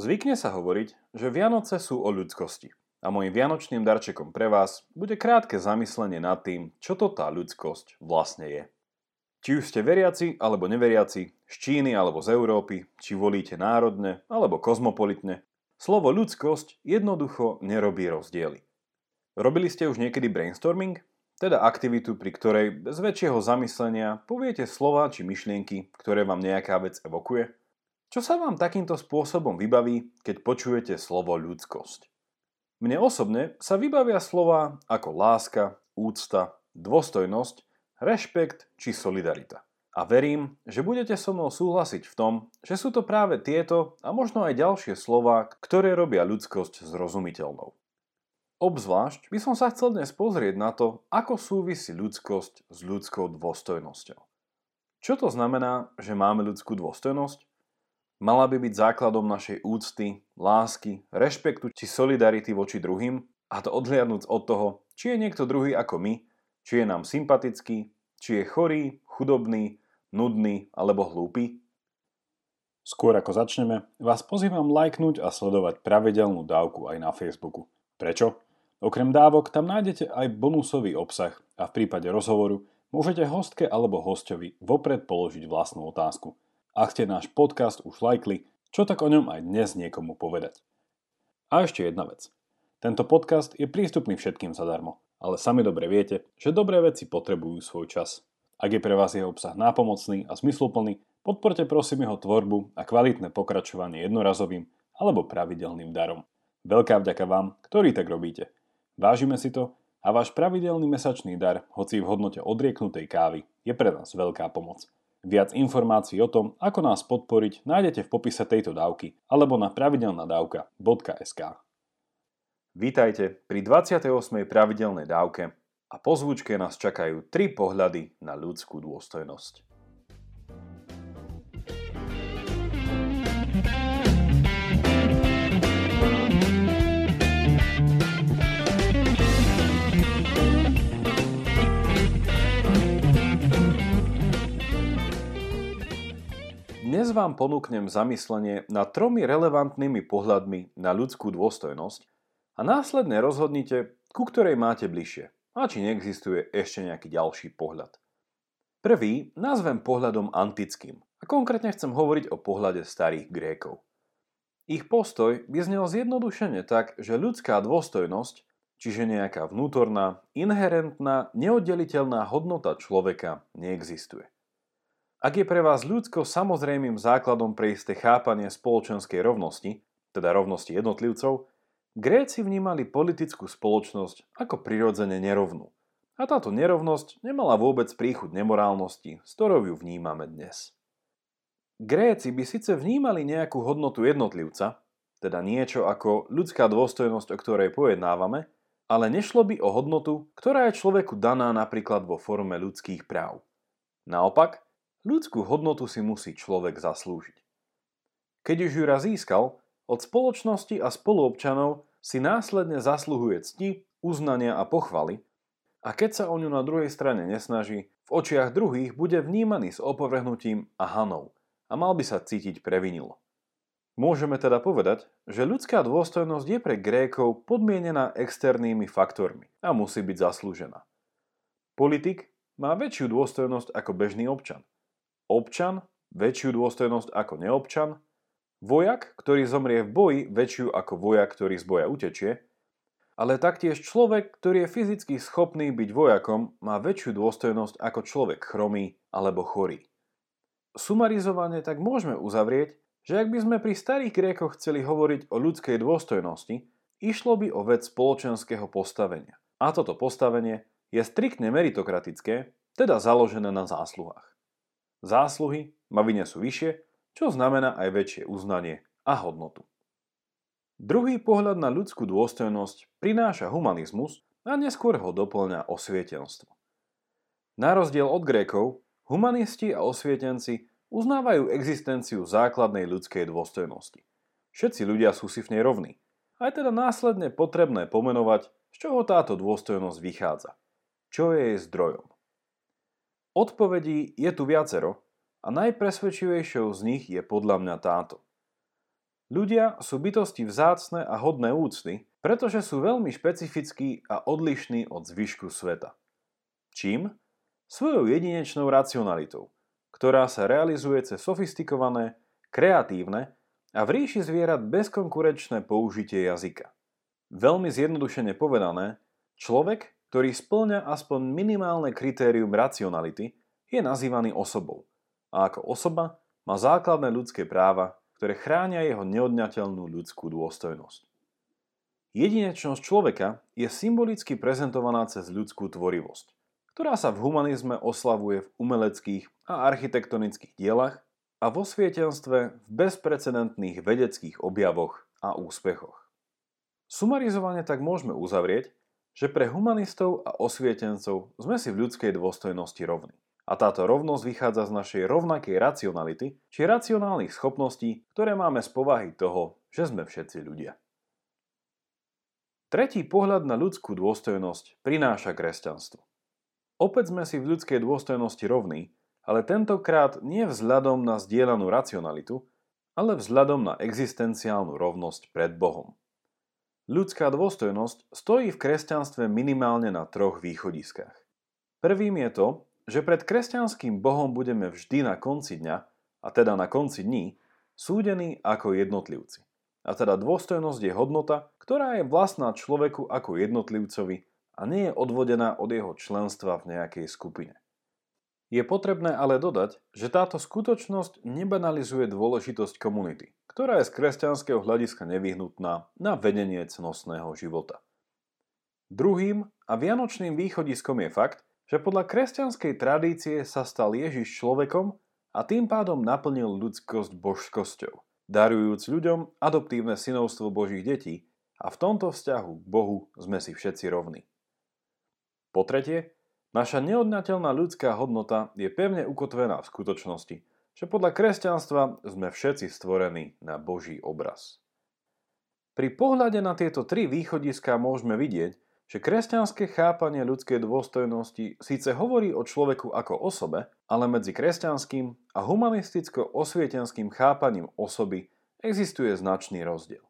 Zvykne sa hovoriť, že Vianoce sú o ľudskosti. A môjim vianočným darčekom pre vás bude krátke zamyslenie nad tým, čo to tá ľudskosť vlastne je. Či už ste veriaci alebo neveriaci, z Číny alebo z Európy, či volíte národne alebo kozmopolitne, slovo ľudskosť jednoducho nerobí rozdiely. Robili ste už niekedy brainstorming? Teda aktivitu, pri ktorej bez väčšieho zamyslenia poviete slova či myšlienky, ktoré vám nejaká vec evokuje? Čo sa vám takýmto spôsobom vybaví, keď počujete slovo ľudskosť? Mne osobne sa vybavia slova ako láska, úcta, dôstojnosť, rešpekt či solidarita. A verím, že budete so mnou súhlasiť v tom, že sú to práve tieto a možno aj ďalšie slova, ktoré robia ľudskosť zrozumiteľnou. Obzvlášť by som sa chcel dnes pozrieť na to, ako súvisí ľudskosť s ľudskou dôstojnosťou. Čo to znamená, že máme ľudskú dôstojnosť? Mala by byť základom našej úcty, lásky, rešpektu či solidarity voči druhým, a to odhliadnúc od toho, či je niekto druhý ako my, či je nám sympatický, či je chorý, chudobný, nudný alebo hlúpy. Skôr ako začneme, vás pozývam lajknúť a sledovať pravidelnú dávku aj na Facebooku. Prečo? Okrem dávok tam nájdete aj bonusový obsah a v prípade rozhovoru môžete hostke alebo hostovi vopred položiť vlastnú otázku – ak ste náš podcast už lajkli, čo tak o ňom aj dnes niekomu povedať. A ešte jedna vec. Tento podcast je prístupný všetkým zadarmo, ale sami dobre viete, že dobré veci potrebujú svoj čas. Ak je pre vás jeho obsah nápomocný a zmysluplný, podporte prosím jeho tvorbu a kvalitné pokračovanie jednorazovým alebo pravidelným darom. Veľká vďaka vám, ktorí tak robíte. Vážime si to a váš pravidelný mesačný dar, hoci v hodnote odrieknutej kávy, je pre nás veľká pomoc. Viac informácií o tom, ako nás podporiť, nájdete v popise tejto dávky alebo na pravidelnadavka.sk. Vítajte pri 28. pravidelnej dávke a po zvučke nás čakajú tri pohľady na ľudskú dôstojnosť. Dnes vám ponúknem zamyslenie nad tromi relevantnými pohľadmi na ľudskú dôstojnosť a následne rozhodnite, ku ktorej máte bližšie a či neexistuje ešte nejaký ďalší pohľad. Prvý nazvem pohľadom antickým a konkrétne chcem hovoriť o pohľade starých Grékov. Ich postoj by znel zjednodušene tak, že ľudská dôstojnosť, čiže nejaká vnútorná, inherentná, neoddeliteľná hodnota človeka neexistuje. Ak je pre vás ľudsko samozrejmým základom pre isté chápanie spoločenskej rovnosti, teda rovnosti jednotlivcov, Gréci vnímali politickú spoločnosť ako prirodzene nerovnú. A táto nerovnosť nemala vôbec príchod nemorálnosti, s ktorou ju vnímame dnes. Gréci by síce vnímali nejakú hodnotu jednotlivca, teda niečo ako ľudská dôstojnosť, o ktorej pojednávame, ale nešlo by o hodnotu, ktorá je človeku daná napríklad vo forme ľudských práv. Naopak, Ľudskú hodnotu si musí človek zaslúžiť. Keď už ju raz získal, od spoločnosti a spoluobčanov si následne zasluhuje cti, uznania a pochvaly a keď sa o ňu na druhej strane nesnaží, v očiach druhých bude vnímaný s opovrhnutím a hanou a mal by sa cítiť previnilo. Môžeme teda povedať, že ľudská dôstojnosť je pre Grékov podmienená externými faktormi a musí byť zaslúžená. Politik má väčšiu dôstojnosť ako bežný občan občan väčšiu dôstojnosť ako neobčan, vojak, ktorý zomrie v boji väčšiu ako vojak, ktorý z boja utečie, ale taktiež človek, ktorý je fyzicky schopný byť vojakom, má väčšiu dôstojnosť ako človek chromý alebo chorý. Sumarizovane tak môžeme uzavrieť, že ak by sme pri starých Grékoch chceli hovoriť o ľudskej dôstojnosti, išlo by o vec spoločenského postavenia. A toto postavenie je striktne meritokratické, teda založené na zásluhách. Zásluhy ma vynesú vyššie, čo znamená aj väčšie uznanie a hodnotu. Druhý pohľad na ľudskú dôstojnosť prináša humanizmus a neskôr ho doplňa osvietenstvo. Na rozdiel od Grékov, humanisti a osvietenci uznávajú existenciu základnej ľudskej dôstojnosti. Všetci ľudia sú si v nej rovní. A je teda následne potrebné pomenovať, z čoho táto dôstojnosť vychádza. Čo je jej zdrojom. Odpovedí je tu viacero a najpresvedčivejšou z nich je podľa mňa táto. Ľudia sú bytosti vzácne a hodné úcty, pretože sú veľmi špecifickí a odlišní od zvyšku sveta. Čím? Svojou jedinečnou racionalitou, ktorá sa realizuje cez sofistikované, kreatívne a v ríši zvierat bezkonkurenčné použitie jazyka. Veľmi zjednodušene povedané, človek, ktorý splňa aspoň minimálne kritérium racionality, je nazývaný osobou. A ako osoba má základné ľudské práva, ktoré chránia jeho neodňateľnú ľudskú dôstojnosť. Jedinečnosť človeka je symbolicky prezentovaná cez ľudskú tvorivosť, ktorá sa v humanizme oslavuje v umeleckých a architektonických dielach a vo svietenstve v bezprecedentných vedeckých objavoch a úspechoch. Sumarizovane tak môžeme uzavrieť, že pre humanistov a osvietencov sme si v ľudskej dôstojnosti rovní. A táto rovnosť vychádza z našej rovnakej racionality či racionálnych schopností, ktoré máme z povahy toho, že sme všetci ľudia. Tretí pohľad na ľudskú dôstojnosť prináša kresťanstvo. Opäť sme si v ľudskej dôstojnosti rovní, ale tentokrát nie vzhľadom na zdieľanú racionalitu, ale vzhľadom na existenciálnu rovnosť pred Bohom. Ľudská dôstojnosť stojí v kresťanstve minimálne na troch východiskách. Prvým je to, že pred kresťanským Bohom budeme vždy na konci dňa, a teda na konci dní, súdení ako jednotlivci. A teda dôstojnosť je hodnota, ktorá je vlastná človeku ako jednotlivcovi a nie je odvodená od jeho členstva v nejakej skupine. Je potrebné ale dodať, že táto skutočnosť nebanalizuje dôležitosť komunity, ktorá je z kresťanského hľadiska nevyhnutná na vedenie cnostného života. Druhým a vianočným východiskom je fakt, že podľa kresťanskej tradície sa stal Ježiš človekom a tým pádom naplnil ľudskosť božskosťou, darujúc ľuďom adoptívne synovstvo Božích detí a v tomto vzťahu k Bohu sme si všetci rovní. Po tretie, naša neodnateľná ľudská hodnota je pevne ukotvená v skutočnosti, že podľa kresťanstva sme všetci stvorení na Boží obraz. Pri pohľade na tieto tri východiská môžeme vidieť, že kresťanské chápanie ľudskej dôstojnosti síce hovorí o človeku ako osobe, ale medzi kresťanským a humanisticko-osvietenským chápaním osoby existuje značný rozdiel.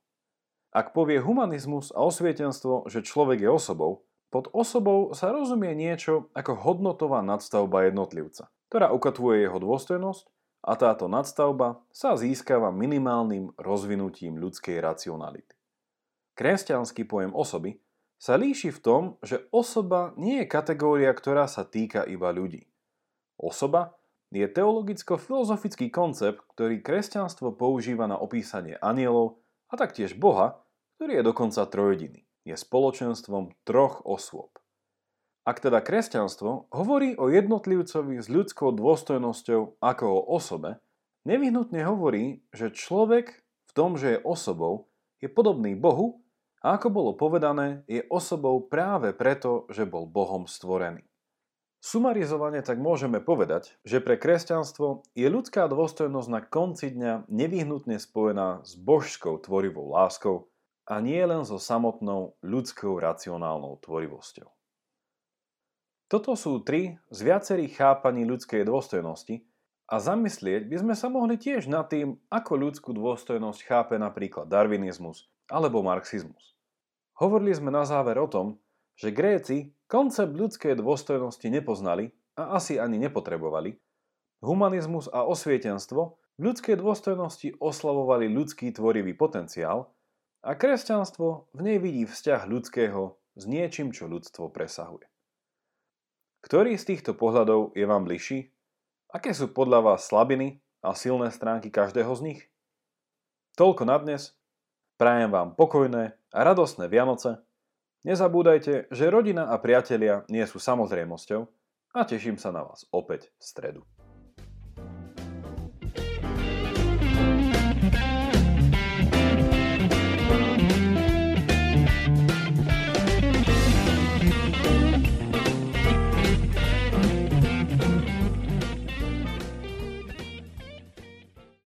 Ak povie humanizmus a osvietenstvo, že človek je osobou, pod osobou sa rozumie niečo ako hodnotová nadstavba jednotlivca, ktorá ukatvuje jeho dôstojnosť a táto nadstavba sa získava minimálnym rozvinutím ľudskej racionality. Kresťanský pojem osoby sa líši v tom, že osoba nie je kategória, ktorá sa týka iba ľudí. Osoba je teologicko-filozofický koncept, ktorý kresťanstvo používa na opísanie anielov a taktiež Boha, ktorý je dokonca trojediný. Je spoločenstvom troch osôb. Ak teda kresťanstvo hovorí o jednotlivcovi s ľudskou dôstojnosťou ako o osobe, nevyhnutne hovorí, že človek v tom, že je osobou, je podobný Bohu a ako bolo povedané, je osobou práve preto, že bol Bohom stvorený. Sumarizovane tak môžeme povedať, že pre kresťanstvo je ľudská dôstojnosť na konci dňa nevyhnutne spojená s božskou tvorivou láskou a nie len so samotnou ľudskou racionálnou tvorivosťou. Toto sú tri z viacerých chápaní ľudskej dôstojnosti a zamyslieť by sme sa mohli tiež nad tým, ako ľudskú dôstojnosť chápe napríklad darwinizmus alebo marxizmus. Hovorili sme na záver o tom, že Gréci koncept ľudskej dôstojnosti nepoznali a asi ani nepotrebovali, humanizmus a osvietenstvo v ľudskej dôstojnosti oslavovali ľudský tvorivý potenciál a kresťanstvo v nej vidí vzťah ľudského s niečím, čo ľudstvo presahuje. Ktorý z týchto pohľadov je vám bližší? Aké sú podľa vás slabiny a silné stránky každého z nich? Toľko na dnes. Prajem vám pokojné a radostné Vianoce. Nezabúdajte, že rodina a priatelia nie sú samozrejmosťou a teším sa na vás opäť v stredu.